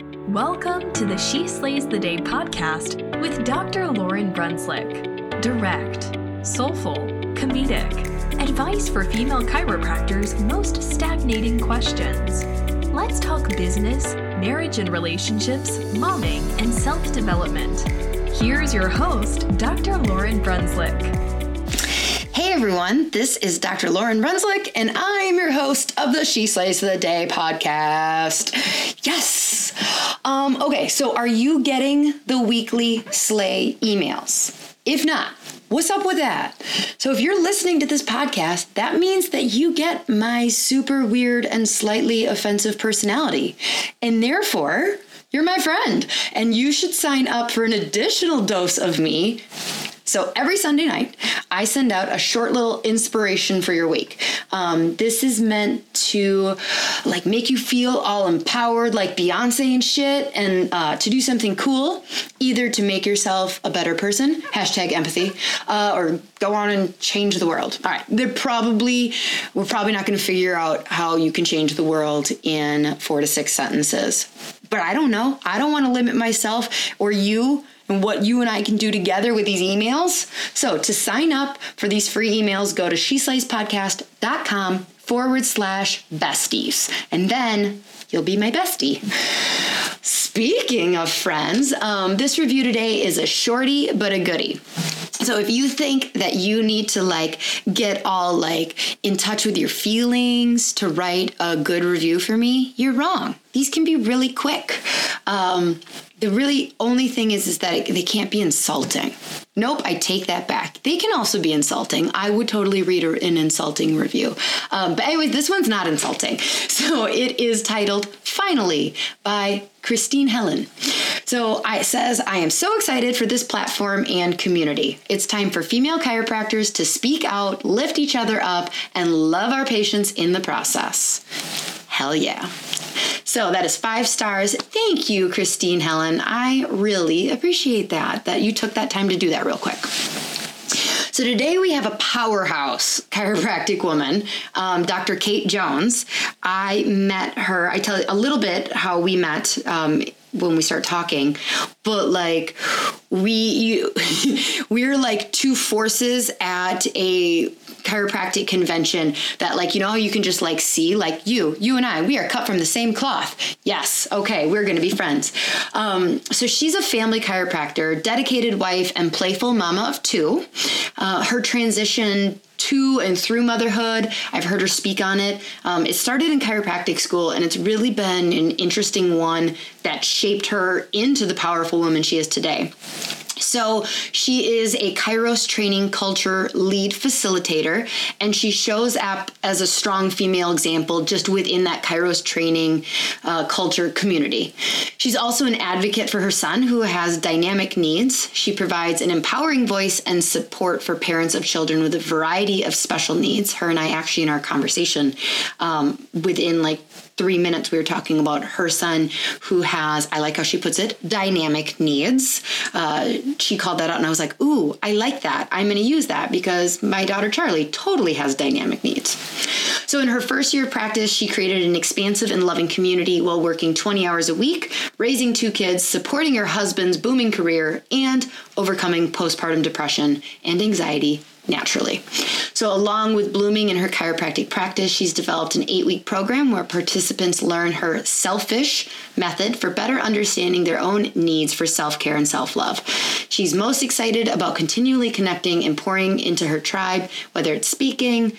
Welcome to the She Slays the Day podcast with Dr. Lauryn Brunslick. Direct, soulful, comedic, advice for female chiropractors' most stagnating questions. Let's talk business, marriage and relationships, momming, and self development. Here's your host, Dr. Lauryn Brunslick. Hey everyone, this is Dr. Lauryn Brunslick, and I'm your host of the She Slays the Day podcast. Yes. Um, okay, so are you getting the weekly Slay emails? If not, what's up with that? So, if you're listening to this podcast, that means that you get my super weird and slightly offensive personality. And therefore, you're my friend, and you should sign up for an additional dose of me so every Sunday night, I send out a short little inspiration for your week. Um, this is meant to like make you feel all empowered, like Beyonce and shit, and uh, to do something cool, either to make yourself a better person, hashtag empathy, uh, or go on and change the world. All right, they're probably we're probably not going to figure out how you can change the world in four to six sentences. But I don't know. I don't want to limit myself or you and what you and I can do together with these emails. So to sign up for these free emails, go to sheslayspodcast.com forward slash besties. And then you'll be my bestie. Speaking of friends, um, this review today is a shorty but a goodie. So if you think that you need to like get all like in touch with your feelings to write a good review for me, you're wrong. These can be really quick. Um, the really only thing is is that it, they can't be insulting. Nope, I take that back. They can also be insulting. I would totally read an insulting review. Um, but anyway, this one's not insulting. So it is titled "Finally" by Christine Helen. So it says, I am so excited for this platform and community. It's time for female chiropractors to speak out, lift each other up, and love our patients in the process. Hell yeah. So that is five stars. Thank you, Christine Helen. I really appreciate that, that you took that time to do that real quick. So today we have a powerhouse chiropractic woman, um, Dr. Kate Jones. I met her. I tell a little bit how we met um, when we start talking, but like we you, we're like two forces at a chiropractic convention that like you know you can just like see like you you and i we are cut from the same cloth yes okay we're gonna be friends um, so she's a family chiropractor dedicated wife and playful mama of two uh, her transition to and through motherhood. I've heard her speak on it. Um, it started in chiropractic school, and it's really been an interesting one that shaped her into the powerful woman she is today. So she is a Kairos training culture lead facilitator, and she shows up as a strong female example just within that Kairos training uh, culture community. She's also an advocate for her son who has dynamic needs. She provides an empowering voice and support for parents of children with a variety of special needs. Her and I actually in our conversation um, within like three minutes, we were talking about her son who has, I like how she puts it, dynamic needs. Uh, she called that out, and I was like, ooh, I like that. I'm going to use that because my daughter Charlie totally has dynamic needs. So, in her first year of practice, she created an expansive and loving community while working 20 hours a week, raising two kids, supporting her husband's booming career, and overcoming postpartum depression and anxiety naturally. So, along with blooming in her chiropractic practice, she's developed an eight week program where participants learn her selfish method for better understanding their own needs for self care and self love. She's most excited about continually connecting and pouring into her tribe, whether it's speaking,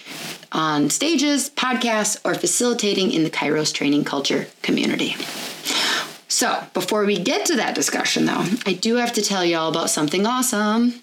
on stages, podcasts, or facilitating in the Kairos training culture community. So, before we get to that discussion, though, I do have to tell y'all about something awesome.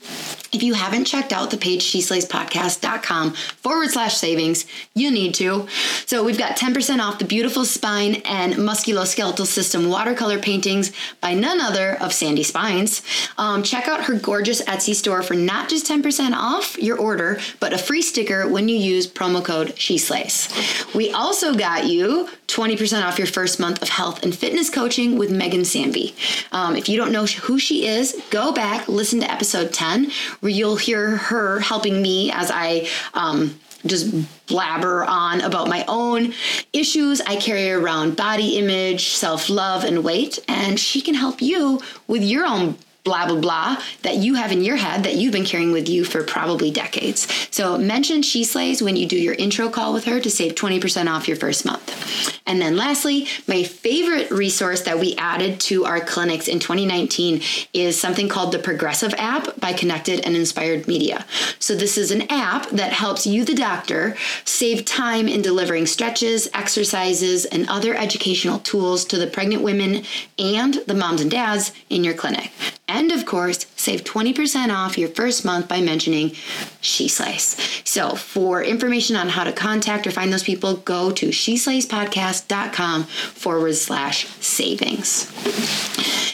If you haven't checked out the page sheslayspodcast.com forward slash savings, you need to. So we've got 10% off the beautiful spine and musculoskeletal system watercolor paintings by none other of Sandy Spines. Um, check out her gorgeous Etsy store for not just 10% off your order, but a free sticker when you use promo code SheSlays. We also got you 20% off your first month of health and fitness coaching with Megan Sanby. Um, if you don't know who she is, go back, listen to episode 10, where you'll hear her helping me as I um, just blabber on about my own issues I carry around body image, self love, and weight. And she can help you with your own blah, blah, blah that you have in your head that you've been carrying with you for probably decades. So mention She Slays when you do your intro call with her to save 20% off your first month. And then lastly, my favorite resource that we added to our clinics in 2019 is something called the Progressive app by Connected and Inspired Media. So this is an app that helps you, the doctor, save time in delivering stretches, exercises, and other educational tools to the pregnant women and the moms and dads in your clinic. And of course, save 20% off your first month by mentioning She Slays. So, for information on how to contact or find those people, go to sheslayspodcast.com forward slash savings.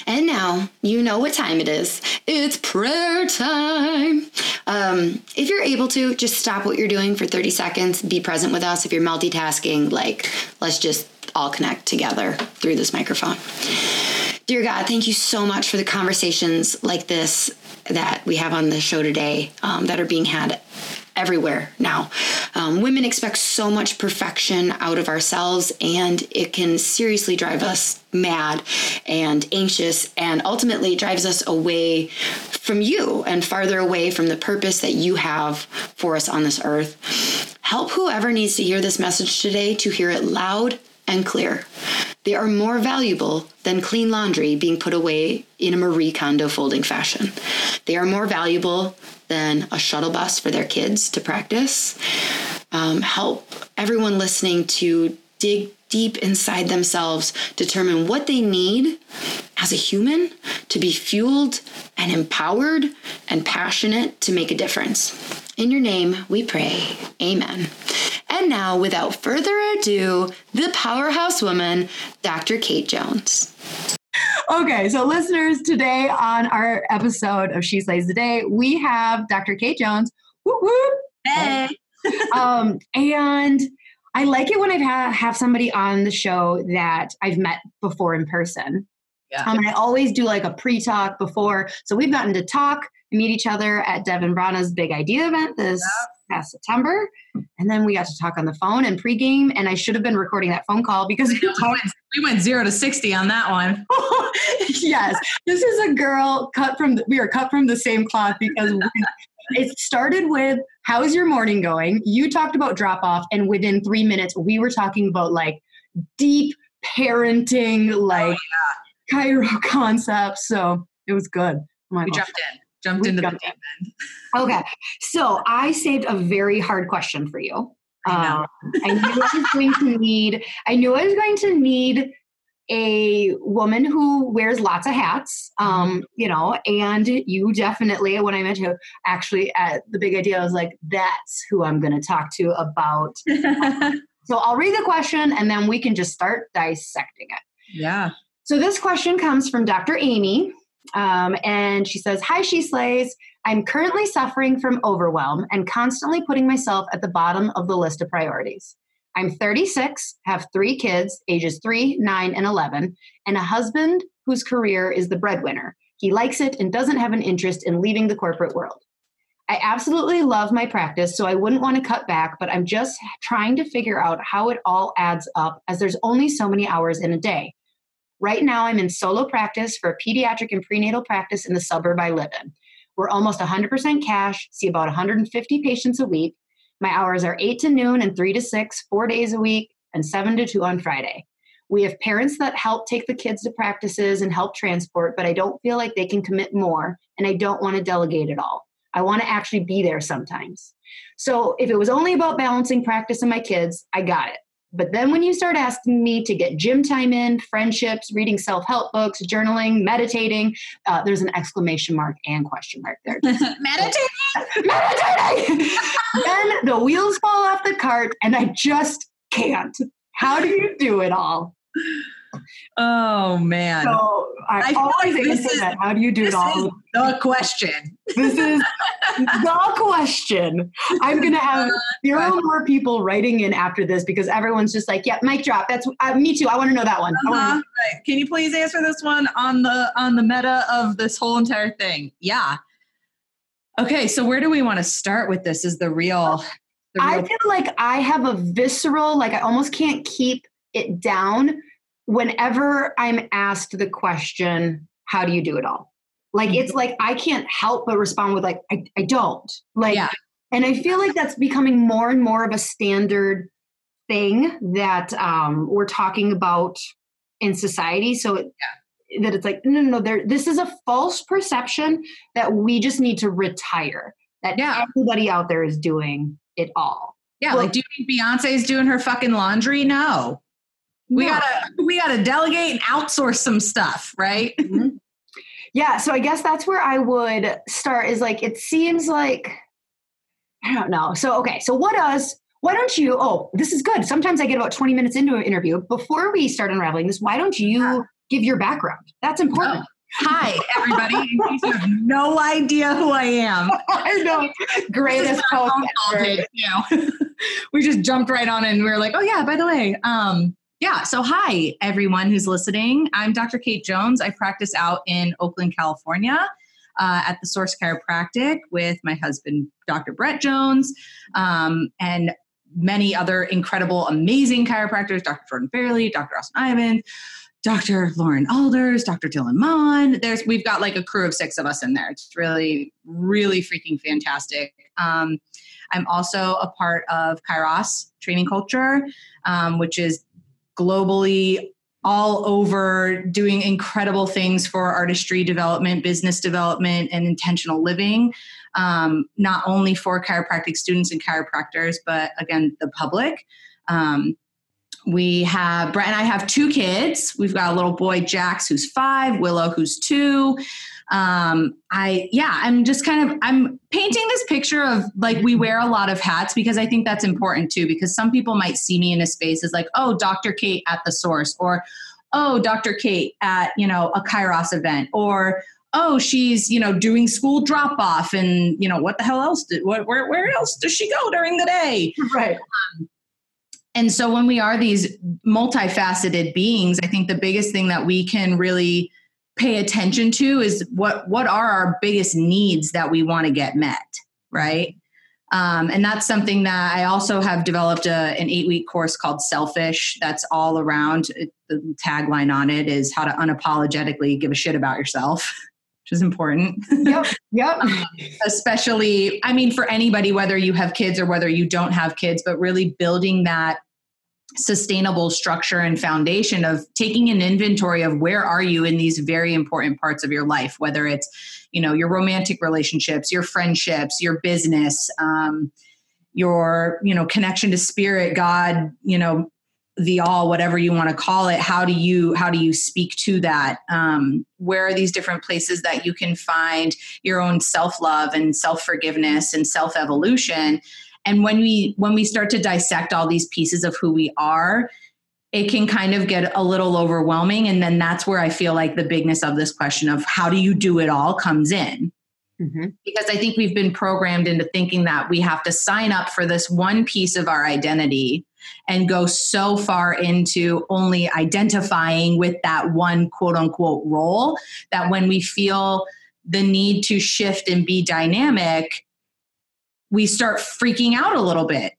And now you know what time it is. It's prayer time. Um, if you're able to, just stop what you're doing for 30 seconds. Be present with us. If you're multitasking, like, let's just all connect together through this microphone. Dear God, thank you so much for the conversations like this that we have on the show today um, that are being had everywhere now. Um, women expect so much perfection out of ourselves, and it can seriously drive us mad and anxious, and ultimately drives us away from you and farther away from the purpose that you have for us on this earth. Help whoever needs to hear this message today to hear it loud and clear. They are more valuable than clean laundry being put away in a Marie Kondo folding fashion. They are more valuable than a shuttle bus for their kids to practice. Um, help everyone listening to dig deep inside themselves, determine what they need as a human to be fueled and empowered and passionate to make a difference. In your name, we pray. Amen. And now, without further ado, the powerhouse woman, Dr. Kate Jones. Okay, so listeners, today on our episode of She Slays the Day, we have Dr. Kate Jones. Whoop, whoop. Hey. um, and I like it when I ha- have somebody on the show that I've met before in person. Yeah. Um, I always do like a pre-talk before, so we've gotten to talk, meet each other at Devin Brana's Big Idea event this past September, and then we got to talk on the phone and pregame. And I should have been recording that phone call because we went, we went zero to sixty on that one. yes, this is a girl cut from the, we are cut from the same cloth because we, it started with how's your morning going? You talked about drop off, and within three minutes, we were talking about like deep parenting, oh, like oh, yeah. Cairo concepts. So it was good. Oh we jumped in, jumped we into jumped the deep end. Okay, so I saved a very hard question for you. I, um, I knew I was going to need. I knew I was going to need a woman who wears lots of hats, um, mm-hmm. you know, and you definitely, when I met you, actually at the big idea, I was like, that's who I'm going to talk to about. so I'll read the question and then we can just start dissecting it. Yeah. So this question comes from Dr. Amy, um, and she says, Hi, She Slays. I'm currently suffering from overwhelm and constantly putting myself at the bottom of the list of priorities. I'm 36, have three kids, ages three, nine, and 11, and a husband whose career is the breadwinner. He likes it and doesn't have an interest in leaving the corporate world. I absolutely love my practice, so I wouldn't want to cut back, but I'm just trying to figure out how it all adds up as there's only so many hours in a day. Right now, I'm in solo practice for a pediatric and prenatal practice in the suburb I live in. We're almost 100% cash, see about 150 patients a week. My hours are 8 to noon and 3 to 6, four days a week, and 7 to 2 on Friday. We have parents that help take the kids to practices and help transport, but I don't feel like they can commit more, and I don't want to delegate it all. I want to actually be there sometimes. So if it was only about balancing practice and my kids, I got it. But then when you start asking me to get gym time in, friendships, reading self help books, journaling, meditating, uh, there's an exclamation mark and question mark there. Meditating? meditating! then the wheels fall off the cart and I just can't. How do you do it all? Oh man. So I, I always like this answer is- that. How do you do it all? the question. This is the question. I'm gonna have zero more people writing in after this because everyone's just like, "Yeah, mic drop." That's uh, me too. I want to know that one. Uh-huh. know-. Can you please answer this one on the on the meta of this whole entire thing? Yeah. Okay, so where do we want to start with this? Is the real I feel like I have a visceral, like I almost can't keep it down whenever I'm asked the question, "How do you do it all?" Like Mm-hmm. it's like I can't help but respond with like, "I, I don't." Like, Yeah. and I feel like that's becoming more and more of a standard thing that um, we're talking about in society. So it, that it's like, no, no, no. There, this is a false perception that we just need to retire. That Yeah. everybody out there is doing it all. Yeah, Well- like do you think Beyonce's doing her fucking laundry? No. We No. gotta we gotta delegate and outsource some stuff, right? Mhm. Yeah, so I guess that's where I would start is like it seems like I don't know. So okay, so what does why don't you oh, this is good. Sometimes I get about 20 minutes into an interview. Before we start unraveling this, why don't you give your background? That's important. Hi, everybody. In case you have no idea who I am. I know. Greatest host ever. you know. we just jumped right on it and we were like, oh yeah, by the way, um, yeah, so hi everyone who's listening. I'm Dr. Kate Jones. I practice out in Oakland, California. Uh, at the Source Chiropractic with my husband, Dr. Brett Jones, um, and many other incredible, amazing chiropractors, Dr. Jordan Fairley, Dr. Austin Ivan, Dr. Lauren Alders, Dr. Dylan Mon. There's we've got like a crew of six of us in there. It's really, really freaking fantastic. Um, I'm also a part of Kairos Training Culture, um, which is globally all over doing incredible things for artistry development, business development, and intentional living. Um, not only for chiropractic students and chiropractors, but again, the public. Um, we have Brett and I have two kids. We've got a little boy, Jax, who's five, Willow, who's two. Um, I yeah, I'm just kind of I'm painting this picture of like we wear a lot of hats because I think that's important too. Because some people might see me in a space as like, oh, Dr. Kate at the source, or oh, Dr. Kate at you know a Kairos event, or oh, she's you know doing school drop off, and you know what the hell else? Did, what where where else does she go during the day? Right. And so when we are these multifaceted beings, I think the biggest thing that we can really pay attention to is what what are our biggest needs that we want to get met, right? Um, and that's something that I also have developed a, an eight week course called Selfish. That's all around it, the tagline on it is how to unapologetically give a shit about yourself, which is important Yep. Yep. especially i mean for anybody whether you have kids or whether you don't have kids but really building that sustainable structure and foundation of taking an inventory of where are you in these very important parts of your life whether it's you know your romantic relationships your friendships your business um, your you know connection to spirit god you know the all whatever you want to call it how do you how do you speak to that? Um, where are these different places that you can find your own self-love and self-forgiveness and self-evolution and when we when we start to dissect all these pieces of who we are it can kind of get a little overwhelming and then that's where i feel like the bigness of this question of how do you do it all comes in Mhm. because I think we've been programmed into thinking that we have to sign up for this one piece of our identity and go so far into only identifying with that one quote unquote role that when we feel the need to shift and be dynamic, we start freaking out a little bit.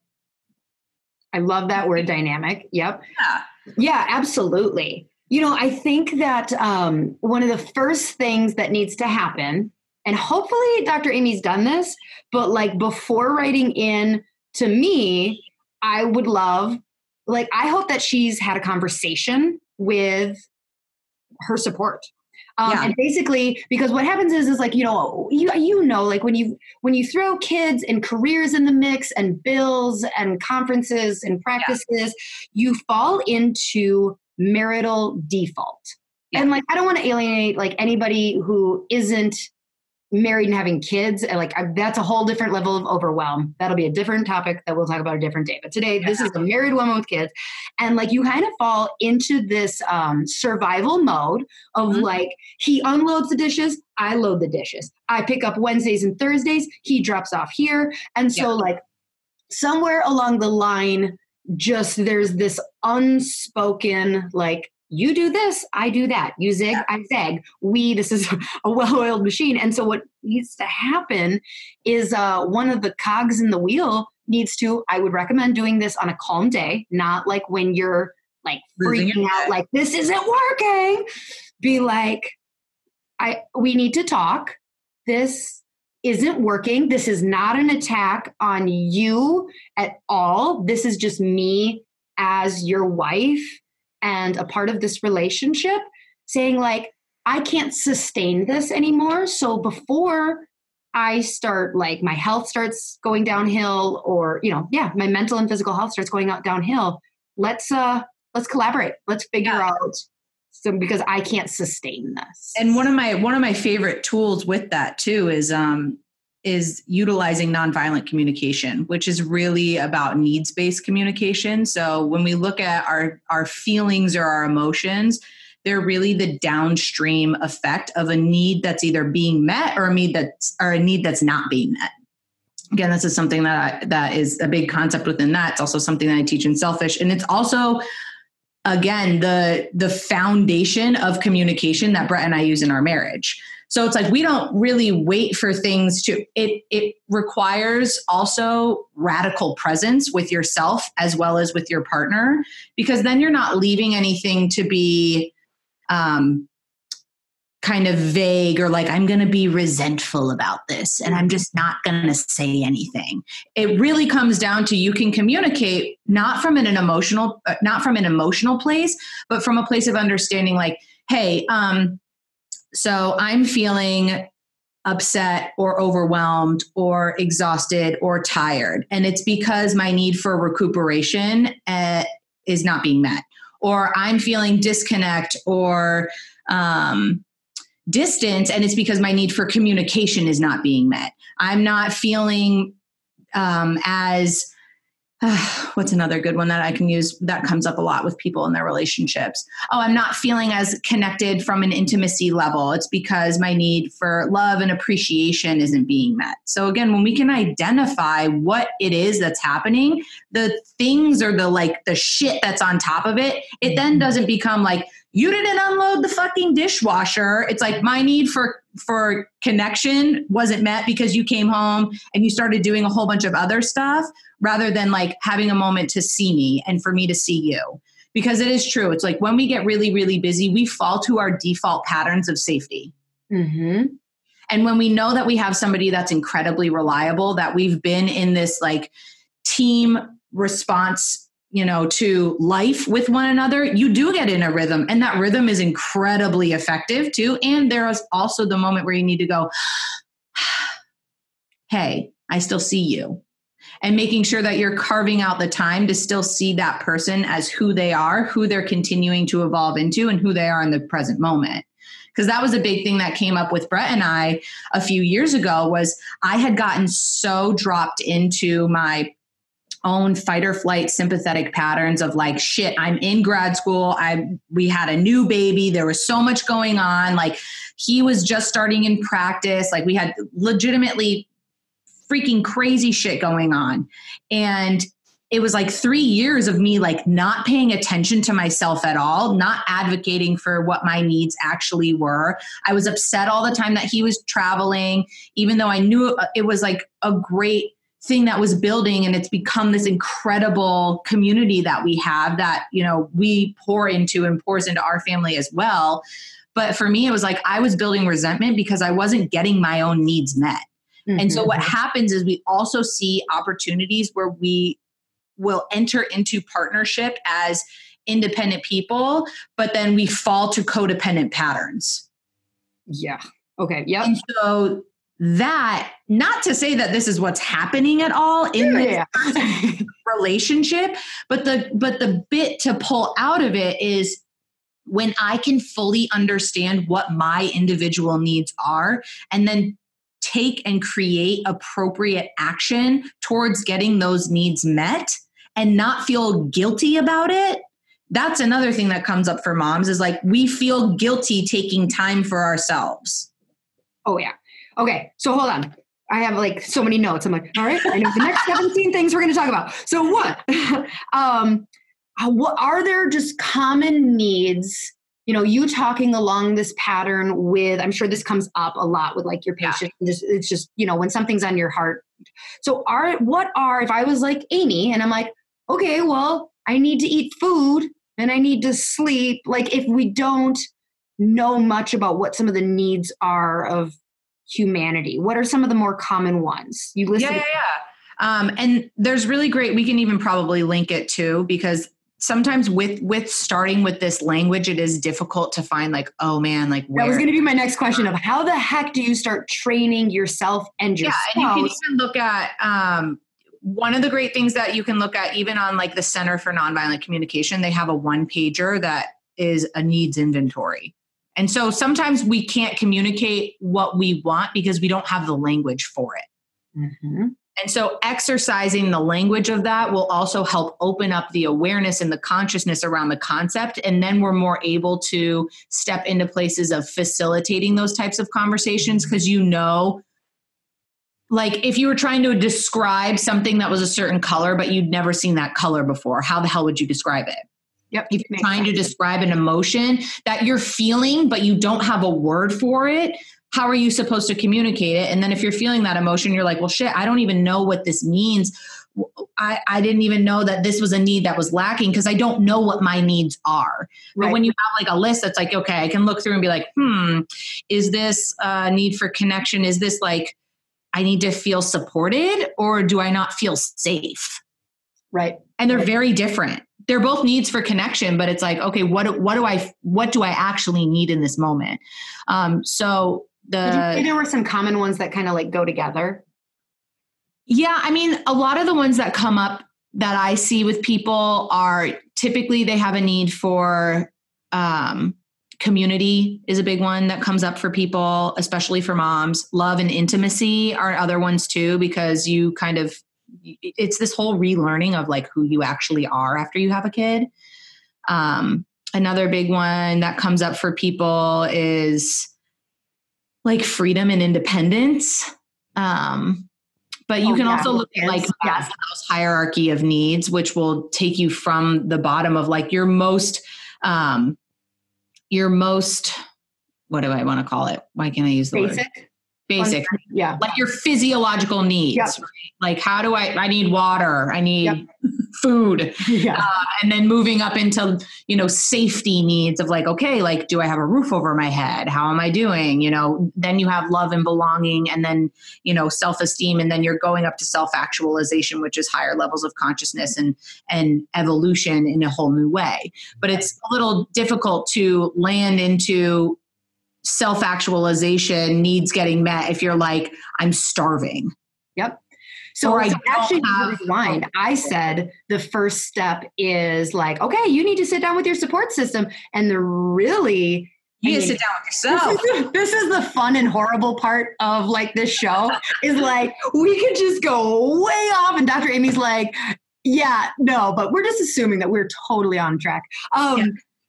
I love that word dynamic. Yep. Yeah. Yeah, absolutely. You know, I think that um, one of the first things that needs to happen, and hopefully Dr. Amy's done this, but like before writing in to me, I would love, like, I hope that she's had a conversation with her support. Um, yeah. and basically because what happens is is like you know you you know like when you when you throw kids and careers in the mix and bills and conferences and practices yeah. you fall into marital default yeah. and like i don't want to alienate like anybody who isn't married and having kids and like I, that's a whole different level of overwhelm that'll be a different topic that we'll talk about a different day but today yeah. this is a married woman with kids and like you kind of fall into this um, survival mode of mm-hmm. like he unloads the dishes i load the dishes i pick up wednesdays and thursdays he drops off here and so yeah. like somewhere along the line just there's this unspoken like you do this, I do that. You zig, I zag. We, this is a well oiled machine. And so, what needs to happen is uh, one of the cogs in the wheel needs to, I would recommend doing this on a calm day, not like when you're like freaking out, like, this isn't working. Be like, I, we need to talk. This isn't working. This is not an attack on you at all. This is just me as your wife and a part of this relationship saying like i can't sustain this anymore. So before i start like my health starts going downhill or you know yeah my mental and physical health starts going out downhill let's uh let's collaborate. Let's figure yeah. out so because i can't sustain this. And one of my one of my favorite tools with that too is um is utilizing nonviolent communication, which is really about needs based communication. So when we look at our, our feelings or our emotions, they're really the downstream effect of a need that's either being met or a need that's or a need that's not being met. Again, this is something that I, that is a big concept within that. It's also something that I teach in selfish, and it's also again the the foundation of communication that Brett and I use in our marriage. So it's like we don't really wait for things to it it requires also radical presence with yourself as well as with your partner because then you're not leaving anything to be um kind of vague or like I'm going to be resentful about this and I'm just not going to say anything. It really comes down to you can communicate not from an, an emotional uh, not from an emotional place but from a place of understanding like hey um so I'm feeling upset or overwhelmed or exhausted or tired. And it's because my need for recuperation uh, is not being met. Or I'm feeling disconnect or um, distance, and it's because my need for communication is not being met. I'm not feeling um, as what's another good one that I can use that comes up a lot with people in their relationships? Oh, I'm not feeling as connected from an intimacy level. It's because my need for love and appreciation isn't being met. So, again, when we can identify what it is that's happening, the things or the like the shit that's on top of it, it then mm-hmm. doesn't become like, you didn't unload the fucking dishwasher. It's like my need for for connection wasn't met because you came home and you started doing a whole bunch of other stuff rather than like having a moment to see me and for me to see you. Because it is true. It's like when we get really, really busy, we fall to our default patterns of safety. Mm-hmm. And when we know that we have somebody that's incredibly reliable, that we've been in this like team response, you know, to life with one another, you do get in a rhythm. And that rhythm is incredibly effective too. And there is also the moment where you need to go, hey, I still see you and making sure that you're carving out the time to still see that person as who they are, who they're continuing to evolve into, and who they are in the present moment. Because that was a big thing that came up with Brett and I a few years ago was I had gotten so dropped into my own fight or flight sympathetic patterns of like shit i'm in grad school i we had a new baby there was so much going on like he was just starting in practice like we had legitimately freaking crazy shit going on. And it was like three years of me like not paying attention to myself at all, not advocating for what my needs actually were. I was upset all the time that he was traveling, even though I knew it was like a great thing that was building and it's become this incredible community that we have that you know we pour into and pours into our family as well but for me it was like i was building resentment because i wasn't getting my own needs met mm-hmm. and so what mm-hmm. happens is we also see opportunities where we will enter into partnership as independent people, but then we fall to codependent patterns. Yeah. Okay. yeah And so that, not to say that this is what's happening at all in the yeah. relationship, but the but the bit to pull out of it is when I can fully understand what my individual needs are and then take and create appropriate action towards getting those needs met and not feel guilty about it that's another thing that comes up for moms is like we feel guilty taking time for ourselves oh yeah okay so hold on i have like so many notes i'm like all right i know the next 17 things we're going to talk about so what um what are there just common needs you know you talking along this pattern with i'm sure this comes up a lot with like your patients yeah. just, it's just you know when something's on your heart so are what are if i was like amy and i'm like okay, well, I need to eat food and I need to sleep. Like, if we don't know much about what some of the needs are of humanity, what are some of the more common ones? You listen. Yeah, yeah, yeah. Um, and there's really great. We can even probably link it too because sometimes with with starting with this language it is difficult to find like oh man like where? that was going to be my next question of how the heck do you start training yourself and your yeah and you can even look at um one of the great things that you can look at even on like the center for nonviolent communication they have a one pager that is a needs inventory and so sometimes we can't communicate what we want because we don't have the language for it. Mm-hmm. and so exercising the language of that will also help open up the awareness and the consciousness around the concept. And then we're more able to step into places of facilitating those types of conversations because you know like if you were trying to describe something that was a certain color but you'd never seen that color before how the hell would you describe it yep if you're trying sense. to describe an emotion that you're feeling but you don't have a word for it how are you supposed to communicate it and then if you're feeling that emotion you're like well shit i don't even know what this means I, I didn't even know that this was a need that was lacking because I don't know what my needs are. Right. But when you have like a list that's like, okay, I can look through and be like, hmm, is this a need for connection? Is this like I need to feel supported or do I not feel safe? Right. And they're right. very different. They're both needs for connection, but it's like, okay, what what do I what do I actually need in this moment? Um, so the there were some common ones that kind of like go together. Yeah, I mean, a lot of the ones that come up that I see with people are typically they have a need for um, community is a big one that comes up for people especially for moms love and intimacy are other ones too because you kind of it's this whole relearning of like who you actually are after you have a kid um, another big one that comes up for people is like freedom and independence um, but you oh, can yeah. also look at like yes. hierarchy of needs which will take you from the bottom of like your most um, your most what do I want to call it? Why can't I use the basic? word? Basic. Yeah. Like your physiological needs. Yep. Right? Like how do I I need water, I need yep. food. Yeah. Uh, and then moving up into, you know, safety needs of like, okay, like do I have a roof over my head? How am I doing? You know, then you have love and belonging and then, you know, self-esteem and then you're going up to self-actualization, which is higher levels of consciousness and and evolution in a whole new way. But it's a little difficult to land into self actualization needs getting met if you're like, I'm starving. Yep. So or I actually rewind. I said the first step is like, okay, you need to sit down with your support system. And the really you need to sit down with yourself. This is, this is the fun and horrible part of like this show is like we could just go way off, and Dr. Amy's like, yeah, no, but we're just assuming that we're totally on track. Um, yeah.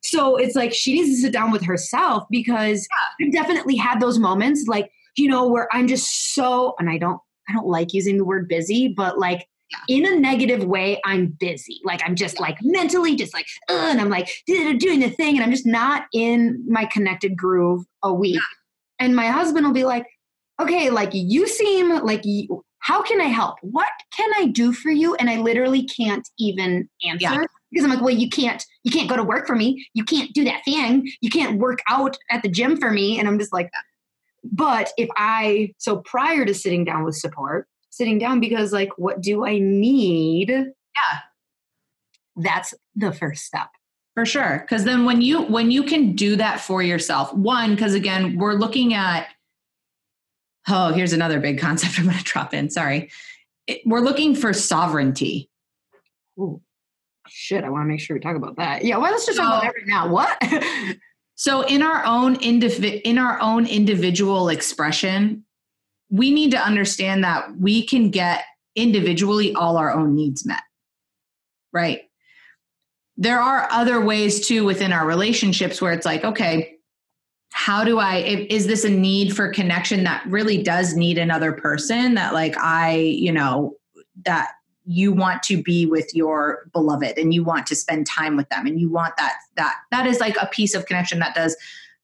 So it's like she needs to sit down with herself because yeah. I've definitely had those moments, like, you know, where I'm just so, and I don't, I don't like using the word busy, but like in a negative way, I'm busy. Like I'm just like mentally just like, Ugh, and I'm like doing the thing, and I'm just not in my connected groove a week. Yeah. And my husband will be like, okay, like you seem like you, how can I help? What can I do for you? And I literally can't even answer yeah. Because I'm like, well, you can't, you can't go to work for me. You can't do that thing. You can't work out at the gym for me. And I'm just like, but if I, so prior to sitting down with support, sitting down because like, what do I need? Yeah. That's the first step. For sure. Cause then when you, when you can do that for yourself, one, cause again, we're looking at, oh, here's another big concept I'm going to drop in. Sorry. It, we're looking for sovereignty. Ooh, shit. I want to make sure we talk about that. Yeah. Well, let's just so, talk about that right now. What? So in our own indiv- in our own individual expression, we need to understand that we can get individually all our own needs met. Right? There are other ways too within our relationships where it's like, okay, how do I is this a need for connection that really does need another person that like I, you know, that you want to be with your beloved and you want to spend time with them and you want that that that is like a piece of connection that does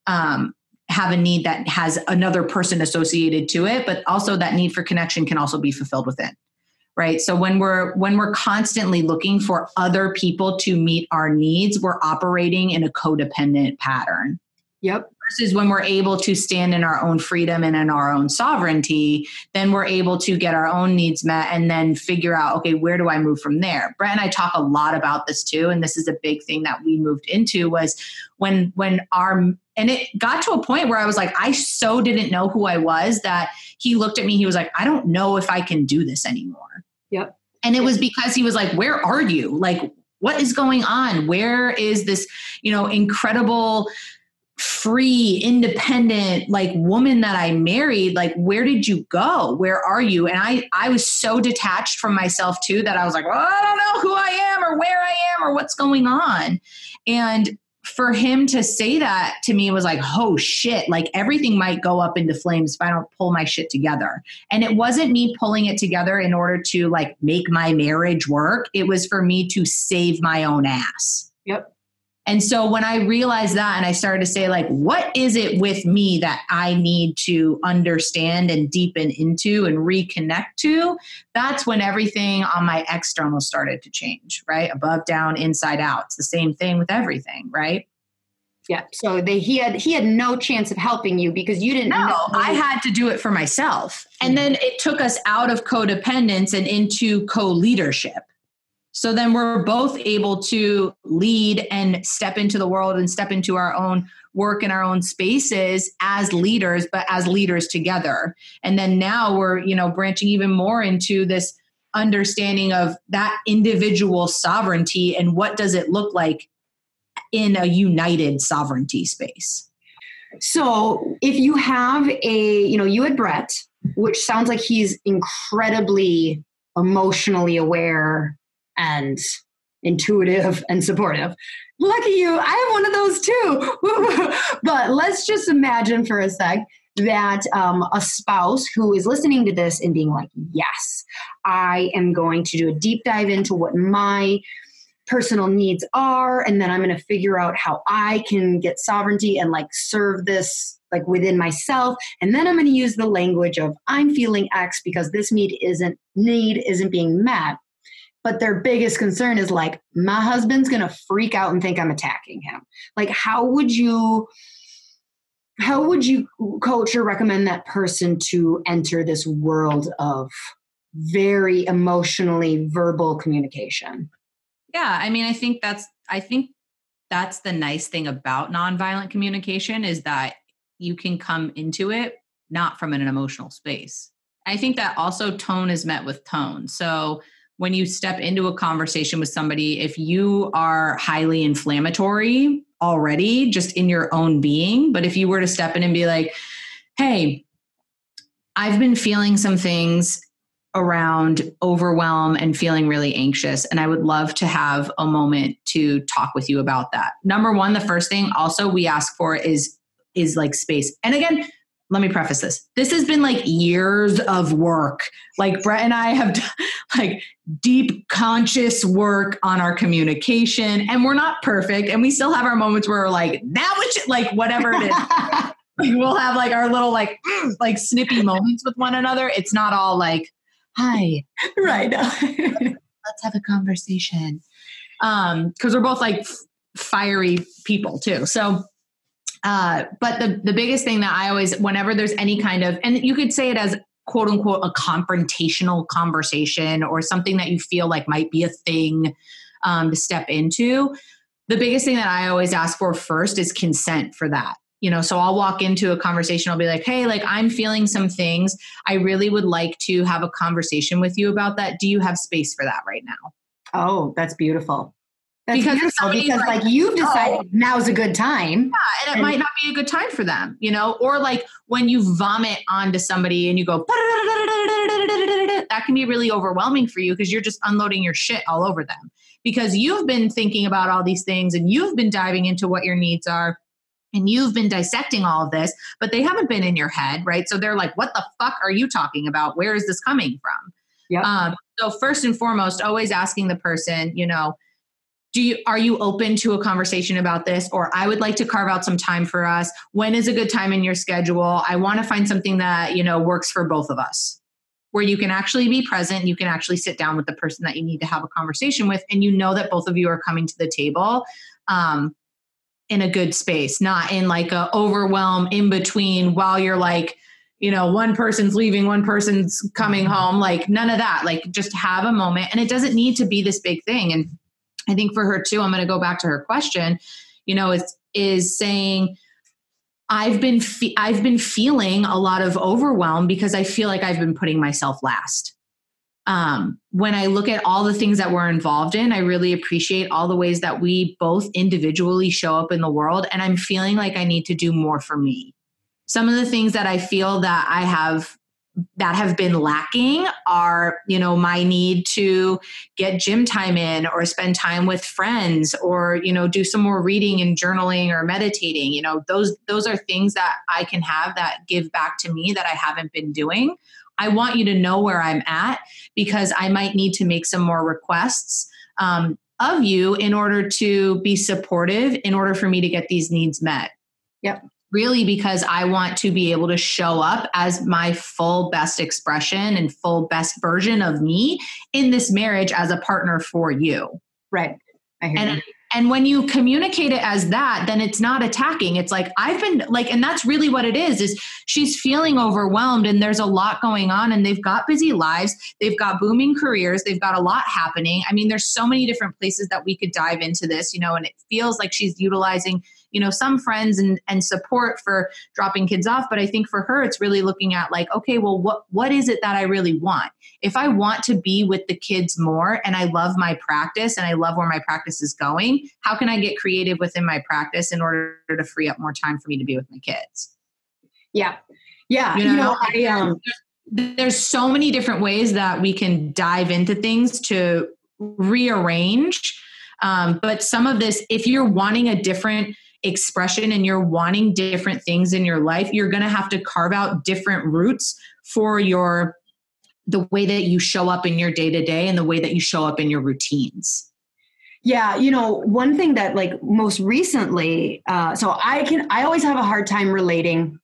um, have a need that has another person associated to it but also that need for connection can also be fulfilled within right? So when we're when we're constantly looking for other people to meet our needs we're operating in a codependent pattern. Yep versus when we're able to stand in our own freedom and in our own sovereignty, then we're able to get our own needs met and then figure out, okay, where do I move from there? Brett and I talk a lot about this too. And this is a big thing that we moved into was when, when our, and it got to a point where I was like, I so didn't know who I was that he looked at me, he was like, I don't know if I can do this anymore. Yep. And it was because he was like, where are you? Like, what is going on? Where is this, you know, incredible free, independent, like woman that I married, like where did you go? Where are you? And I I was so detached from myself too that I was like, well, I don't know who I am or where I am or what's going on. And for him to say that to me was like, oh shit, like everything might go up into flames if I don't pull my shit together. And it wasn't me pulling it together in order to like make my marriage work. It was for me to save my own ass. Yep. And so when I realized that and I started to say, like, what is it with me that I need to understand and deepen into and reconnect to? That's when everything on my external started to change, right? Above, down, inside out. It's the same thing with everything, right? Yeah. So they, he had he had no chance of helping you because you didn't no, know. I had to do it for myself. And then it took us out of codependence and into co-leadership so then we're both able to lead and step into the world and step into our own work in our own spaces as leaders, but as leaders together. And then now we're, you know, branching even more into this understanding of that individual sovereignty and what does it look like in a united sovereignty space. So if you have a, you know, you had Brett, which sounds like he's incredibly emotionally aware and intuitive and supportive. Lucky you, I have one of those too. but let's just imagine for a sec that um, a spouse who is listening to this and being like, yes, I am going to do a deep dive into what my personal needs are, and then I'm going to figure out how I can get sovereignty and like serve this like within myself and then i'm going to use the language of i'm feeling x because this need isn't need isn't being met but their biggest concern is like my husband's going to freak out and think i'm attacking him. Like how would you how would you coach or recommend that person to enter this world of very emotionally verbal communication? Yeah i mean i think that's i think that's the nice thing about nonviolent communication is that you can come into it not from an emotional space. I think that also tone is met with tone. So when you step into a conversation with somebody, if you are highly inflammatory already, just in your own being, but if you were to step in and be like, hey, I've been feeling some things around overwhelm and feeling really anxious. And I would love to have a moment to talk with you about that. Number one, the first thing also we ask for is is like space. And again, let me preface this. This has been like years of work. Like Brett and I have done, like deep conscious work on our communication and we're not perfect and we still have our moments where we're like that which like whatever it is. like we'll have like our little like mm, like snippy moments with one another. It's not all like hi. right. Let's have a conversation. Um cuz we're both like f- fiery people too. So uh, but the the biggest thing that I always, whenever there's any kind of, and you could say it as quote unquote a confrontational conversation or something that you feel like might be a thing um, to step into. The biggest thing that I always ask for first is consent for that. You know, so I'll walk into a conversation, I'll be like, hey, like I'm feeling some things. I really would like to have a conversation with you about that. Do you have space for that right now? Oh, that's beautiful. That's Because because like, like, you've decided "Oh." now's a good time. Yeah, and it And- might not be a good time for them, you know, or like when you vomit onto somebody and you go, that can be really overwhelming for you because you're just unloading your shit all over them because you've been thinking about all these things and you've been diving into what your needs are and you've been dissecting all of this, but they haven't been in your head, right? So they're like, what the fuck are you talking about? Where is this coming from? Yep. Um, so first and foremost, always asking the person, you know, do you are you open to a conversation about this? Or i would like to carve out some time for us. When is a good time in your schedule? I want to find something that you know works for both of us. Where you can actually be present you can actually sit down with the person that you need to have a conversation with and you know that both of you are coming to the table um, in a good space not in like a overwhelm in between while you're like you know one person's leaving one person's coming home like none of that. Like just have a moment. And it doesn't need to be this big thing. And I think for her too, I'm going to go back to her question, you know, is is saying I've been fe- I've been feeling a lot of overwhelm because I feel like I've been putting myself last. Um, when I look at all the things that we're involved in, I really appreciate all the ways that we both individually show up in the world, and I'm feeling like I need to do more for me. Some of the things that I feel that I have that have been lacking are you know my need to get gym time in or spend time with friends or you know do some more reading and journaling or meditating you know those those are things that i can have that give back to me that i haven't been doing i want you to know where i'm at because i might need to make some more requests um, of you in order to be supportive in order for me to get these needs met Yep. Really because I want to be able to show up as my full best expression and full best version of me in this marriage as a partner for you. Right. I hear And you. and when you communicate it as that, then it's not attacking. It's like I've been like and that's really what it is is she's feeling overwhelmed and there's a lot going on and they've got busy lives, they've got booming careers, they've got a lot happening. I mean, there's so many different places that we could dive into this, you know, and it feels like she's utilizing you know some friends and and support for dropping kids off but i think for her it's really looking at like okay well what what is it that i really want if i want to be with the kids more and i love my practice and i love where my practice is going how can i get creative within my practice in order to free up more time for me to be with my kids Yeah. Yeah. You You know, know, I um there's so many different ways that we can dive into things to rearrange um, but some of this if you're wanting a different expression and you're wanting different things in your life you're going to have to carve out different routes for your the way that you show up in your day to day and the way that you show up in your routines Yeah, you know, one thing that like most recently, uh, so I can I always have a hard time relating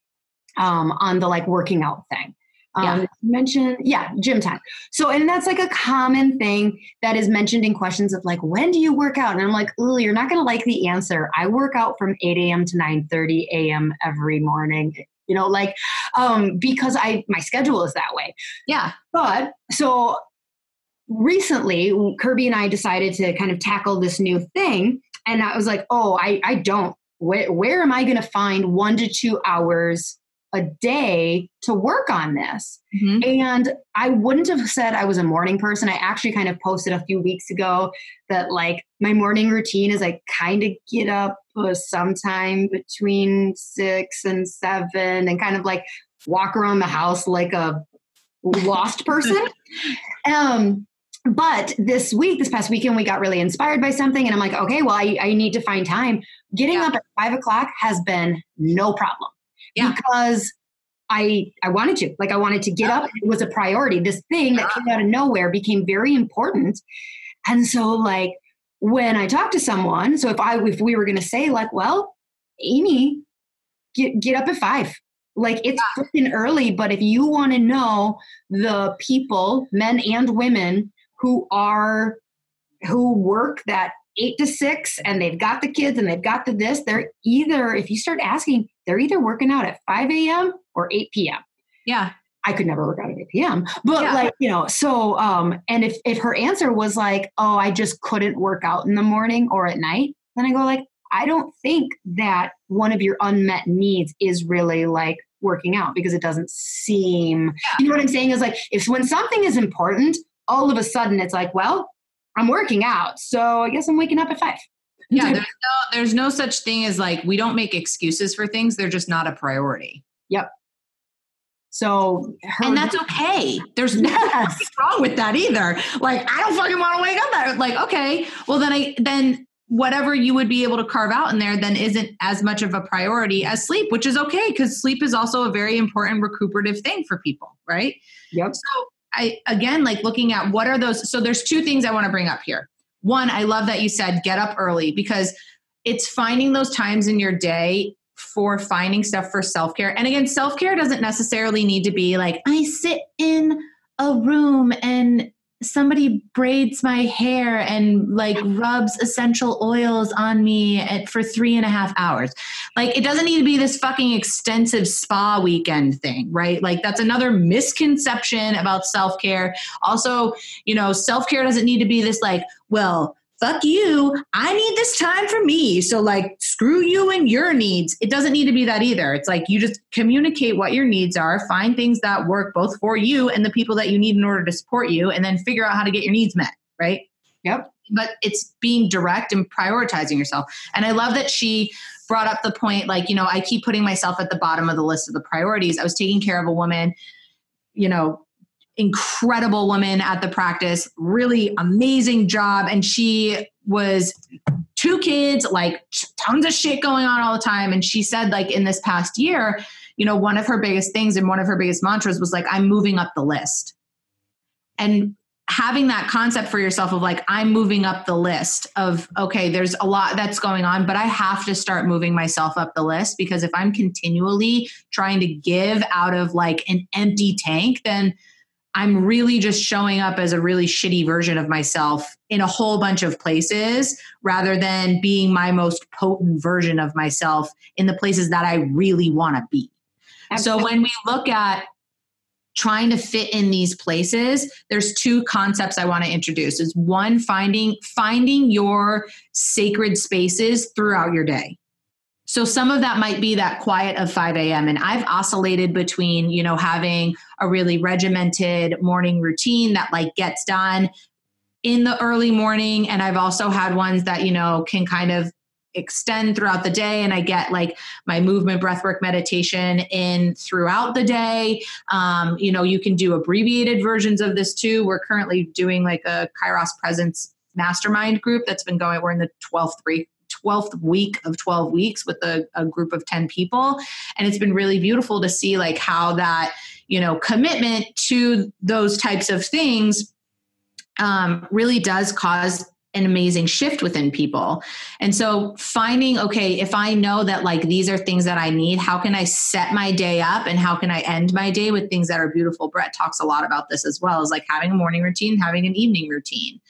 um, on the like working out thing. Um, Yeah. you mentioned yeah, gym time. So and that's like a common thing that is mentioned in questions of like when do you work out? And I'm like, oh, you're not gonna like the answer. I work out from 8 a.m. to 9 30 a.m. every morning. You know, like um, because I my schedule is that way. yeah But so recently, Kirby and I decided to kind of tackle this new thing. And I was like, oh, I, I don't. Where, where am I going to find one to two hours a day to work on this? Mhm. And I wouldn't have said I was a morning person. I actually kind of posted a few weeks ago that like my morning routine is I kind of get up uh, sometime between six and seven and kind of like walk around the house like a lost person. um, but this week, this past weekend, we got really inspired by something, and I'm like, okay, well, I, I need to find time. Getting Yeah. up at five o'clock has been no problem Yeah. because I I wanted to. Like I wanted to get up. It was a priority. This thing that came out of nowhere became very important. And so like when I talk to someone, so if I if we were gonna say, like, well, Amy, get get up at five. Like it's freaking early, but if you want to know the people, men and women, who are who work that eight to six and they've got the kids and they've got the this, they're either, if you start asking, they're either working out at 5 a.m. or 8 p.m. Yeah. I could never work out at 8 p.m. But Yeah. like, you know, so um, and if if her answer was like, oh, I just couldn't work out in the morning or at night, then I go like, I don't think that one of your unmet needs is really like working out because it doesn't seem you know what I'm saying? Is like if when something is important, all of a sudden it's like, well, I'm working out, so I guess I'm waking up at five. Yeah. There's no, there's no such thing as like, we don't make excuses for things. They're just not a priority. Yep. So And that's okay. There's nothing yes. wrong with that either. Like, I don't fucking want to wake up that like, okay, well then I then whatever you would be able to carve out in there then isn't as much of a priority as sleep, which is okay because sleep is also a very important recuperative thing for people, right? Yep. So I again like looking at what are those so there's two things I want to bring up here. One, I love that you said get up early because it's finding those times in your day for finding stuff for self-care. And again, self-care doesn't necessarily need to be like I sit in a room and somebody braids my hair and like rubs essential oils on me at, for three and a half hours. Like it doesn't need to be this fucking extensive spa weekend thing, right? Like that's another misconception about self care. Also, you know, self care doesn't need to be this like, well, fuck you. I need this time for me. So, like, screw you and your needs. It doesn't need to be that either. It's like you just communicate what your needs are, find things that work both for you and the people that you need in order to support you, and then figure out how to get your needs met, right? Yep. But it's being direct and prioritizing yourself. And I love that she brought up the point like, you know, I keep putting myself at the bottom of the list of the priorities. I was taking care of a woman, you know, incredible woman at the practice, really amazing job. And she was two kids, like tons of shit going on all the time. And she said, like, in this past year, you know, one of her biggest things and one of her biggest mantras was like, I'm moving up the list. And having that concept for yourself of like, I'm moving up the list of, okay, there's a lot that's going on, but I have to start moving myself up the list because if I'm continually trying to give out of like an empty tank, then I'm really just showing up as a really shitty version of myself in a whole bunch of places rather than being my most potent version of myself in the places that I really want to be. So when we look at trying to fit in these places, there's two concepts I want to introduce. Is one finding finding your sacred spaces throughout your day. So some of that might be that quiet of 5 a.m. And I've oscillated between, you know, having a really regimented morning routine that like gets done in the early morning. And I've also had ones that, you know, can kind of extend throughout the day and I get like my movement breathwork meditation in throughout the day. Um, you know, you can do abbreviated versions of this too. We're currently doing like a Kairos Presence mastermind group that's been going, we're in the 12th week 12th week of 12 weeks with a, a, group of 10 people. And it's been really beautiful to see like how that you know commitment to those types of things um, really does cause an amazing shift within people. And so finding okay if i know that like these are things that i need how can i set my day up and how can i end my day with things that are beautiful? Brett talks a lot about this as well as like having a morning routine having an evening routine.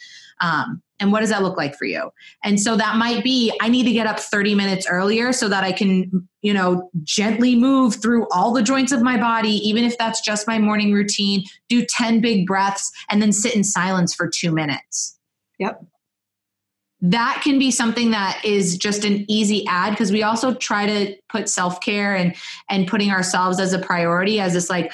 Um, and what does that look like for you and so that might be i need to get up 30 minutes earlier so that i can you know gently move through all the joints of my body even if that's just my morning routine do 10 big breaths and then sit in silence for two minutes Yep. that can be something that is just an easy add because we also try to put self-care and and putting ourselves as a priority as this like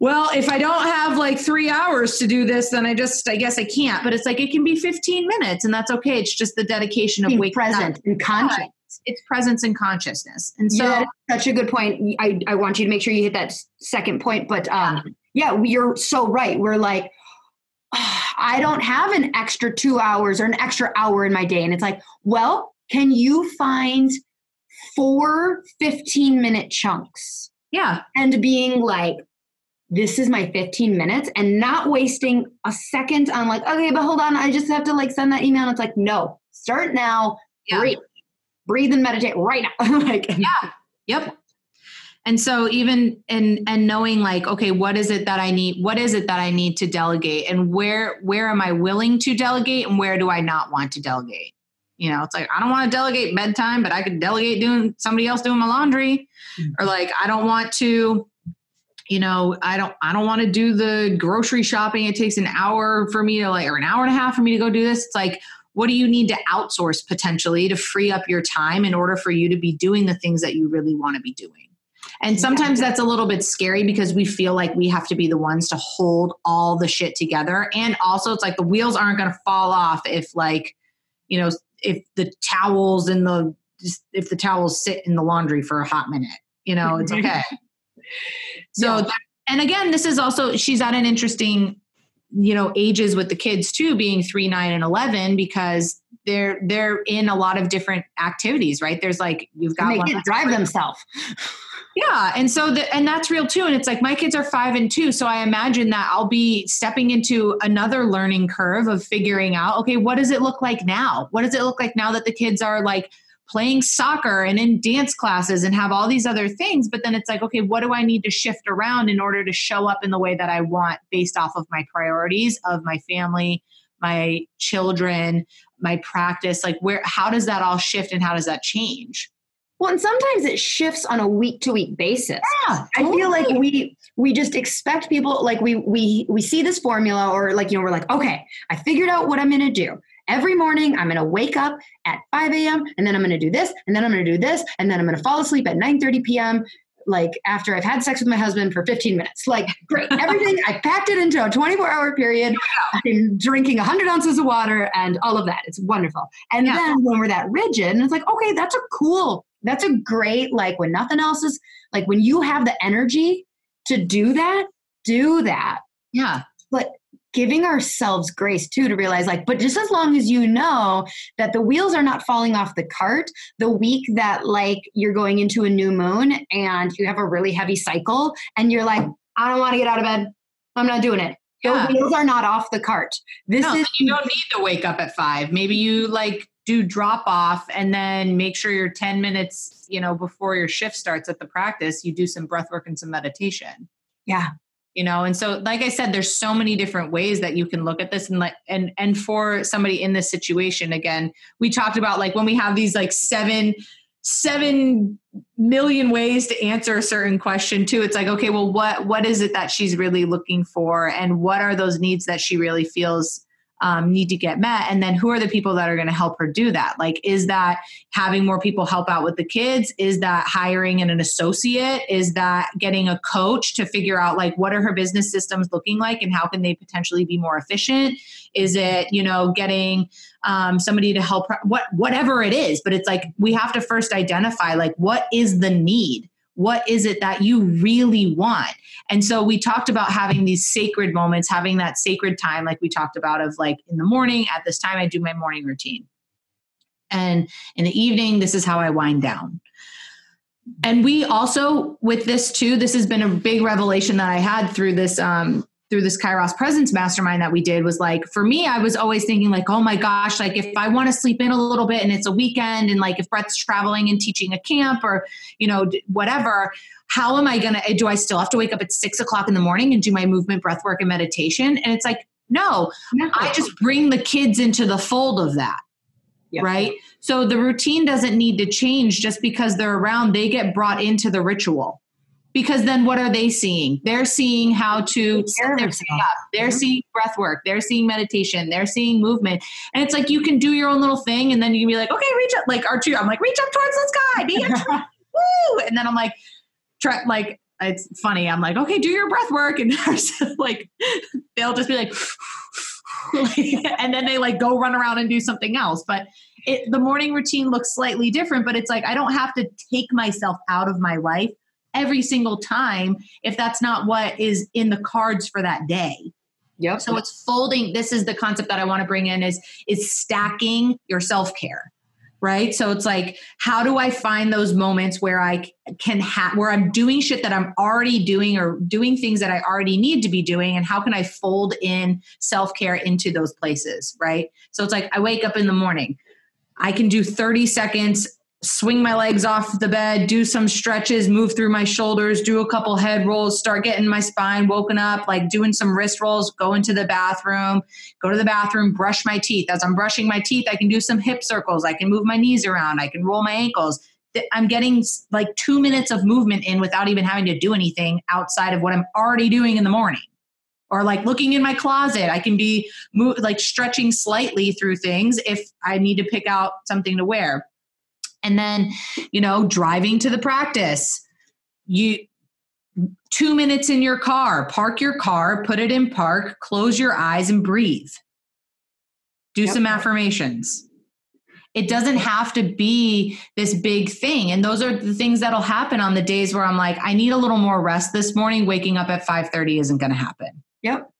well if i don't have like three hours to do this then i just i guess i can't but it's like it can be 15 minutes and that's okay it's just the dedication of Being waking present up. and conscious. it's presence and consciousness and so yeah, such a good point. I, I want you to make sure you hit that second point. But um, yeah, you're so right. We're like, "Ah, I don't have an extra two hours or an extra hour in my day. And it's like, well, can you find four 15 minute chunks Yeah. And being like, this is my 15 minutes and not wasting a second on like, okay, but hold on, I just have to like send that email. And it's like, no, start now, Yeah. breathe, breathe and meditate right now. like, Yeah. Yep. And so even and and knowing like okay what is it that I need what is it that I need to delegate and where where am I willing to delegate and where do I not want to delegate? You know, it's like I don't want to delegate bedtime, but I could delegate doing somebody else doing my laundry mm. or like I don't want to you know, I don't I don't want to do the grocery shopping. It takes an hour for me to like or an hour and a half for me to go do this. It's like what do you need to outsource potentially to free up your time in order for you to be doing the things that you really want to be doing? And sometimes that's a little bit scary because we feel like we have to be the ones to hold all the shit together. And also, it's like the wheels aren't going to fall off if, like, you know, if the towels in the if the towels sit in the laundry for a hot minute, you know, it's okay. So, Yeah. that, and again, this is also she's at an interesting, you know, ages with the kids too, being three, nine, and eleven because they're they're in a lot of different activities, right? There's like you've got and they drive themselves. yeah, and so the, and that's real too. And it's like my kids are five and two, so I imagine that I'll be stepping into another learning curve of figuring out, okay, what does it look like now? What does it look like now that the kids are like playing soccer and in dance classes and have all these other things? But then it's like, okay, what do I need to shift around in order to show up in the way that I want based off of my priorities of my family, my children, my practice? Like, where? How does that all shift and how does that change? Well, and sometimes it shifts on a week to week basis. Yeah, I feel like we we just expect people like we we we see this formula or like you know we're like okay I figured out what I'm gonna do every morning I'm gonna wake up at 5 a.m. and then I'm gonna do this and then I'm gonna do this and then I'm gonna fall asleep at 9:30 p.m. like after I've had sex with my husband for 15 minutes like great everything I packed it into a 24 hour period I'm drinking 100 ounces of water and all of that it's wonderful and Yeah. then when we're that rigid and it's like okay that's a cool that's a great like when nothing else is like when you have the energy to do that, do that. yeah. But giving ourselves grace too to realize like, but just as long as you know that the wheels are not falling off the cart, the week that like you're going into a new moon and you have a really heavy cycle and you're like, I don't want to get out of bed. I'm not doing it. Yeah. The wheels are not off the cart. This No, is you don't need to wake up at five. Maybe you like do drop off and then make sure you're 10 minutes, you know, before your shift starts at the practice, you do some breath work and some meditation. yeah. You know, and so like I said, there's so many different ways that you can look at this and like and and for somebody in this situation, again, we talked about like when we have these like seven seven million ways to answer a certain question too it's like okay well what what is it that she's really looking for? And what are those needs that she really feels um, need to get met. And then who are the people that are going to help her do that? Like is that having more people help out with the kids? Is that hiring an, associate? Is that getting a coach to figure out like what are her business systems looking like and how can they potentially be more efficient? Is it you know getting um, somebody to help her what whatever it is but it's like we have to first identify like what is the need what is it that you really want? And so we talked about having these sacred moments having that sacred time like we talked about of like in the morning at this time i do my morning routine. And in the evening this is how i wind down. And we also with this too this has been a big revelation that i had through this um through this kairos presence mastermind that we did was like for me i was always thinking like oh my gosh like if i want to sleep in a little bit and it's a weekend and like if brett's traveling and teaching a camp or you know whatever how am i gonna eh, do i still have to wake up at six o'clock in the morning and do my movement breath work and meditation and it's like no I just bring the kids into the fold of that. Right. So the routine doesn't need to change just because they're around. They get brought into the ritual. Because then what are they seeing? They're seeing how to set their themselves. up. They're Mhm. seeing breath work. They're seeing meditation. They're seeing movement. And it's like you can do your own little thing and then you can be like, okay, reach up like R2. I'm like, reach up towards the sky. Be a tree. Woo. And then I'm like, try like it's funny. I'm like, okay, do your breath work. And like they'll just be like, and then they like go run around and do something else. But it, the morning routine looks slightly different, but it's like I don't have to take myself out of my life every single time if that's not what is in the cards for that day. Yep. So it's folding. This is the concept that I want to bring in is is stacking your self care. right so it's like how do i find those moments where i can have where i'm doing shit that i'm already doing or doing things that i already need to be doing and how can i fold in self-care into those places right so it's like i wake up in the morning i can do 30 seconds swing my legs off the bed, do some stretches, move through my shoulders, do a couple head rolls, start getting my spine woken up, like doing some wrist rolls, go into the bathroom, go to the bathroom, brush my teeth. As I'm brushing my teeth, I can do some hip circles, I can move my knees around, I can roll my ankles. I'm getting like two minutes of movement in without even having to do anything outside of what I'm already doing in the morning. Or like looking in my closet, I can be move, like stretching slightly through things if I need to pick out something to wear and then you know driving to the practice you two minutes in your car park your car put it in park close your eyes and breathe. Do yep. some affirmations. It doesn't have to be this big thing. And those are the things that'll happen on the days where i'm like i need a little more rest this morning. Waking up at 5.30 isn't going to happen. Yep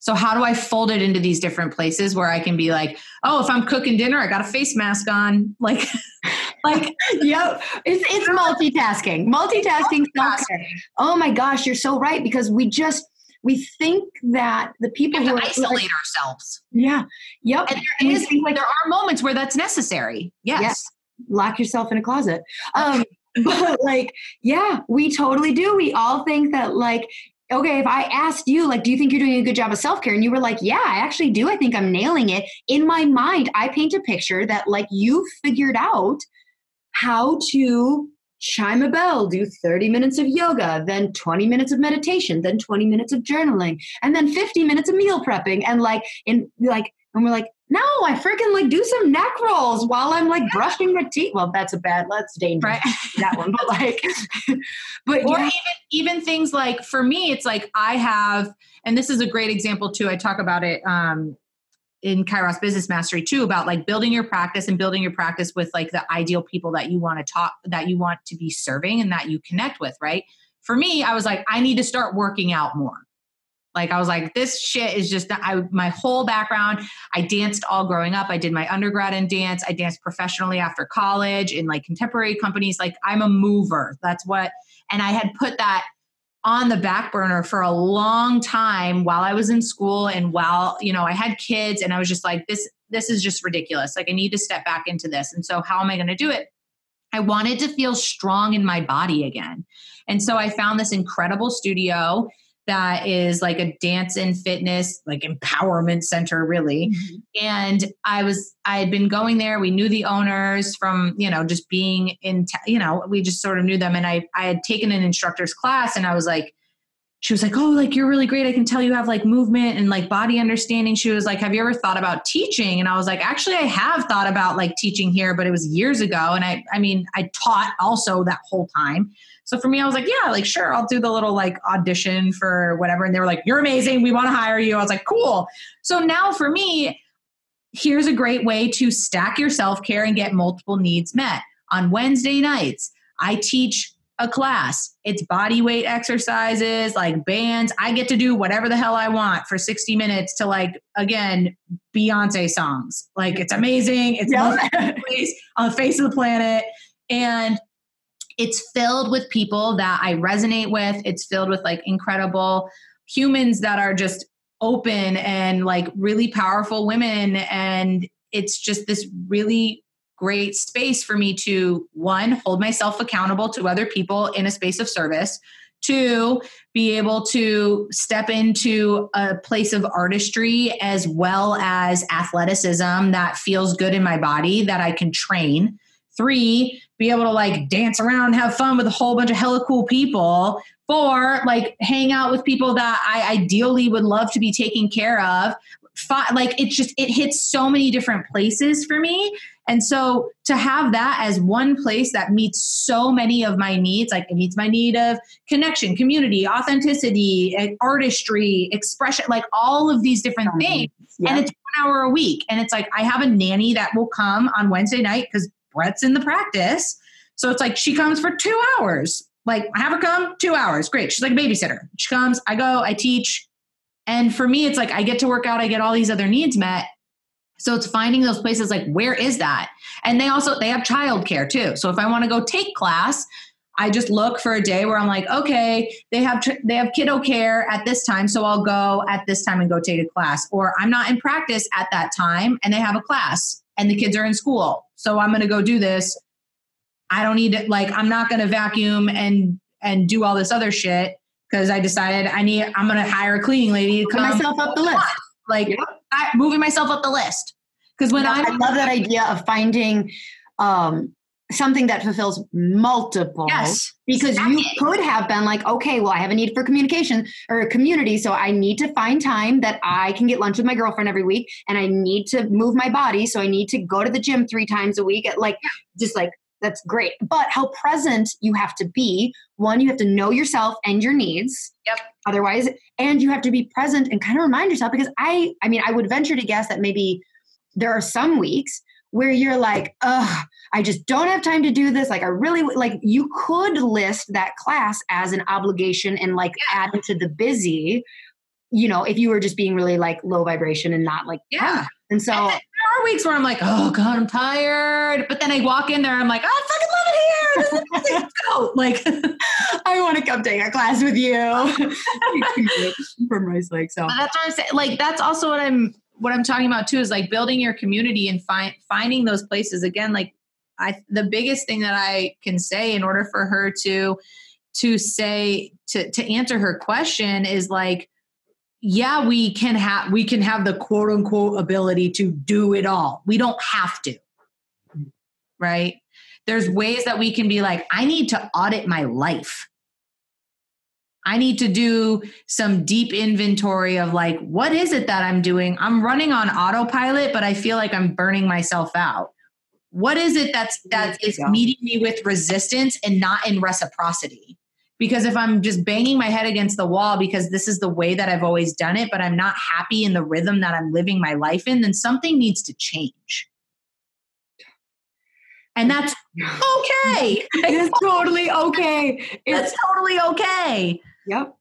so how do I fold it into these different places where I can be like, oh, if I'm cooking dinner, I got a face mask on. Like, like, yep. It's it's multitasking. Multitasking self-care. Oh my gosh, you're so right. Because we just we think that the people who isolate like, ourselves. Yeah. Yep. And there is like there are moments where that's necessary. Yes. yes. Lock yourself in a closet. Um but like yeah we totally do we all think that like okay, if I asked you, like, do you think you're doing a good job of self care? And you were like, yeah, I actually do. I think I'm nailing it. In my mind, I paint a picture that, like, you figured out how to chime a bell, do 30 minutes of yoga, then 20 minutes of meditation, then 20 minutes of journaling, and then 50 minutes of meal prepping. And like, in like, and we're like, no, I freaking like do some neck rolls while I'm like brushing my teeth. Well, that's a bad, that's dangerous. Right. that one, but like, but or yeah. even even things like for me, it's like I have, and this is a great example too. I talk about it um, in Kairos Business Mastery too about like building your practice and building your practice with like the ideal people that you want to talk, that you want to be serving, and that you connect with. Right. For me, I was like, I need to start working out more. Like I was like, this shit is just I my whole background. I danced all growing up. I did my undergrad in dance. I danced professionally after college in like contemporary companies. Like I'm a mover. That's what and I had put that on the back burner for a long time while I was in school and while, you know, I had kids and I was just like this this is just ridiculous. Like I need to step back into this. And so how am I going to do it? I wanted to feel strong in my body again. And so I found this incredible studio that is like a dance and fitness like empowerment center really. Mm-hmm. and i was i had been going there. We knew the owners from you know just being in you know we just sort of knew them. And i i had taken an instructor's class and i was like she was like oh like you're really great. I can tell you have like movement and like body understanding. She was like have you ever thought about teaching? And i was like actually i have thought about like teaching here but it was years ago. And i i mean i taught also that whole time so for me, I was like, yeah, like sure, I'll do the little like audition for whatever. And they were like, you're amazing. We want to hire you. I was like, cool. So now for me, here's a great way to stack your self care and get multiple needs met. On Wednesday nights, I teach a class. It's body weight exercises, like bands. I get to do whatever the hell I want for 60 minutes to like again Beyonce songs. Like it's amazing. It's yep. on the face of the planet. And it's filled with people that I resonate with. It's filled with like incredible humans that are just open and like really powerful women. And it's just this really great space for me to one, hold myself accountable to other people in a space of service. Two, be able to step into a place of artistry as well as athleticism that feels good in my body that I can train. Three, be able to like dance around, have fun with a whole bunch of hella cool people. Four, like hang out with people that I ideally would love to be taking care of. Five, like it just it hits so many different places for me. And so to have that as one place that meets so many of my needs, like it meets my need of connection, community, authenticity, eh, artistry, expression, like all of these different things. Yeah. And it's one hour a week. And it's like I have a nanny that will come on Wednesday night because Brett's in the practice. So it's like she comes for two hours. Like, I have her come two hours. Great. She's like a babysitter. She comes, I go, I teach. And for me, it's like I get to work out, I get all these other needs met. So it's finding those places like where is that? And they also they have childcare too. So if I want to go take class, I just look for a day where I'm like, okay, they have they have kiddo care at this time, so I'll go at this time and go take a class. Or I'm not in practice at that time, and they have a class, and the kids are in school, so I'm going to go do this. I don't need to like I'm not going to vacuum and and do all this other shit because I decided I need I'm going to hire a cleaning lady to come myself up the list. like Yep. I, moving myself up the list because when I'm I love that idea of finding um, something that fulfills multiple. yes Because you could have been like, okay, well, I have a need for communication or a community, so I need to find time that I can get lunch with my girlfriend every week, and I need to move my body, so I need to go to the gym three times a week. Like, just like that's great. But how present you have to be. One, you have to know yourself and your needs. Yep. Otherwise, and you have to be present and kind of remind yourself because I, I mean, I would venture to guess that maybe there are some weeks where you're like, ugh, I just don't have time to do this. Like, I really like you could list that class as an obligation and like add it to the busy, you know, if you were just being really like low vibration and not like, Yeah. And so, And there are weeks where I'm like, oh god, I'm tired. But then I walk in there, I'm like, oh, I fucking love it here. This. Like, I want to come take a class with you from Rice Lake. So, But that's what I'm saying. Like that's also what I'm what I'm talking about too is like building your community and find finding those places. Again. Like I the biggest thing that I can say in order for her to to say to to answer her question is like yeah we can have we can have the quote unquote ability to do it all. We don't have to. Mm. Right? There's ways that we can be like i need to audit my life I need to do some deep inventory of like, what is it that I'm doing? I'm running on autopilot, but I feel like I'm burning myself out. What is it that's that is meeting me with resistance and not in reciprocity? Because if I'm just banging my head against the wall because this is the way that I've always done it, but I'm not happy in the rhythm that I'm living my life in, then something needs to change. And that's okay. it's totally okay. It's, totally okay. Yep.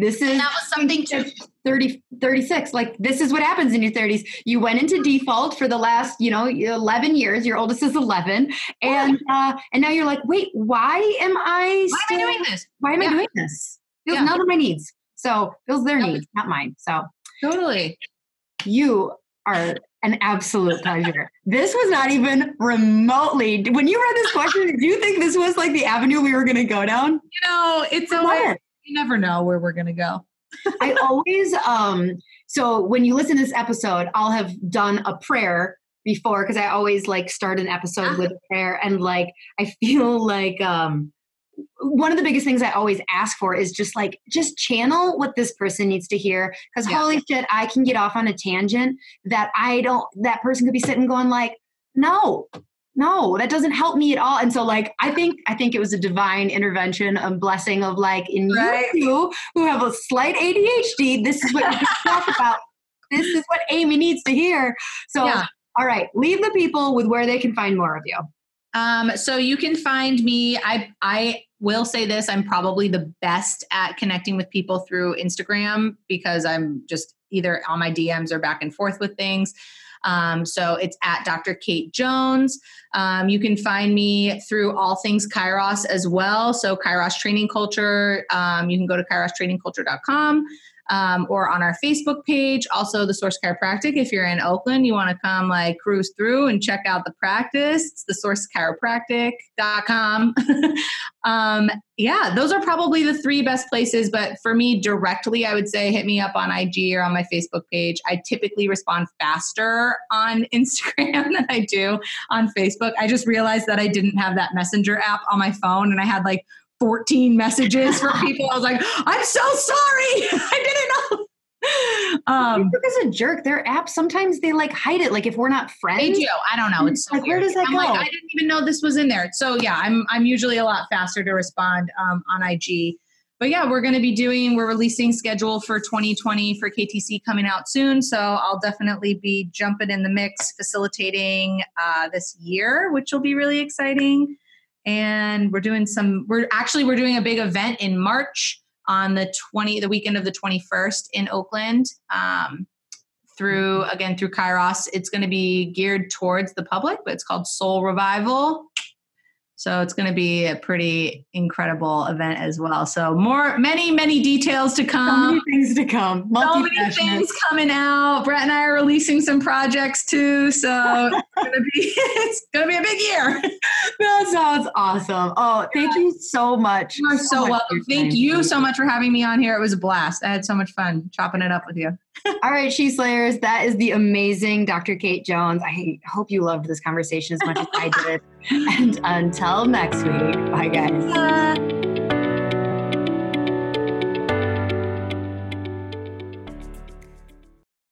This is And that was something to 30 36 like this is what happens in your 30s you went into default for the last you know 11 years your oldest is 11 and uh and now you're like wait why am i why am I doing this? why am Yeah. i doing this feels Yeah. none of my needs so feels their Yep. needs not mine so Totally. you are an absolute pleasure this was not even remotely when you read this question do you think this was like the avenue we were going to go down You know, it's It always was. You never know where we're gonna go. I always um so when you listen to this episode, I'll have done a prayer before because I always like start an episode with a prayer and like I feel like um one of the biggest things I always ask for is just like just channel what this person needs to hear because Yeah. holy shit I can get off on a tangent that I don't that person could be sitting going like no no that doesn't help me at all and so like i think i think it was a divine intervention a blessing of like in Right. you who have a slight adhd this is what you can talk about this is what amy needs to hear so Yeah. all right leave the people with where they can find more of you Um, so you can find me. I I will say this: I'm probably the best at connecting with people through Instagram because I'm just either on my DMs or back and forth with things. Um, so it's at Dr. Kate Jones. Um, you can find me through all things Kairos as well. So Kairos Training Culture. Um, you can go to kairostrainingculture.com. Um, or on our Facebook page, also the Source Chiropractic. If you're in Oakland, you want to come like cruise through and check out the practice. It's the sourcechiropractic.com. um, yeah, those are probably the three best places. But for me directly, I would say hit me up on IG or on my Facebook page. I typically respond faster on Instagram than I do on Facebook. I just realized that I didn't have that messenger app on my phone and I had like 14 messages from people. I was like, I'm so sorry. I didn't know. Um, Facebook is a jerk their apps sometimes they like hide it like if we're not friends they do. I don't know. It's so Like, where does that I'm like, go? I didn't even know this was in there. So yeah, I'm I'm usually a lot faster to respond um, on IG. But yeah, we're going to be doing. We're releasing schedule for 2020 for KTC coming out soon. So I'll definitely be jumping in the mix, facilitating uh, this year, which will be really exciting. And we're doing some. We're actually we're doing a big event in March on the 20 the weekend of the 21st in Oakland. Um, through again through Kairos. It's going to be geared towards the public, but it's called Soul Revival. So it's going to be a pretty incredible event as well. So more, many, many details to come. So many things to come. So many things coming out. Brett and I are releasing some projects too. So to be it's to be a big year. that sounds awesome. Oh, thank you so much. You are so, so welcome. Thank you so much for having me on here. It was a blast. I had so much fun chopping it up with you. All right, She Slayers, that is the amazing Dr. Kate Jones. I hope you loved this conversation as much as I did. And until next week, bye guys.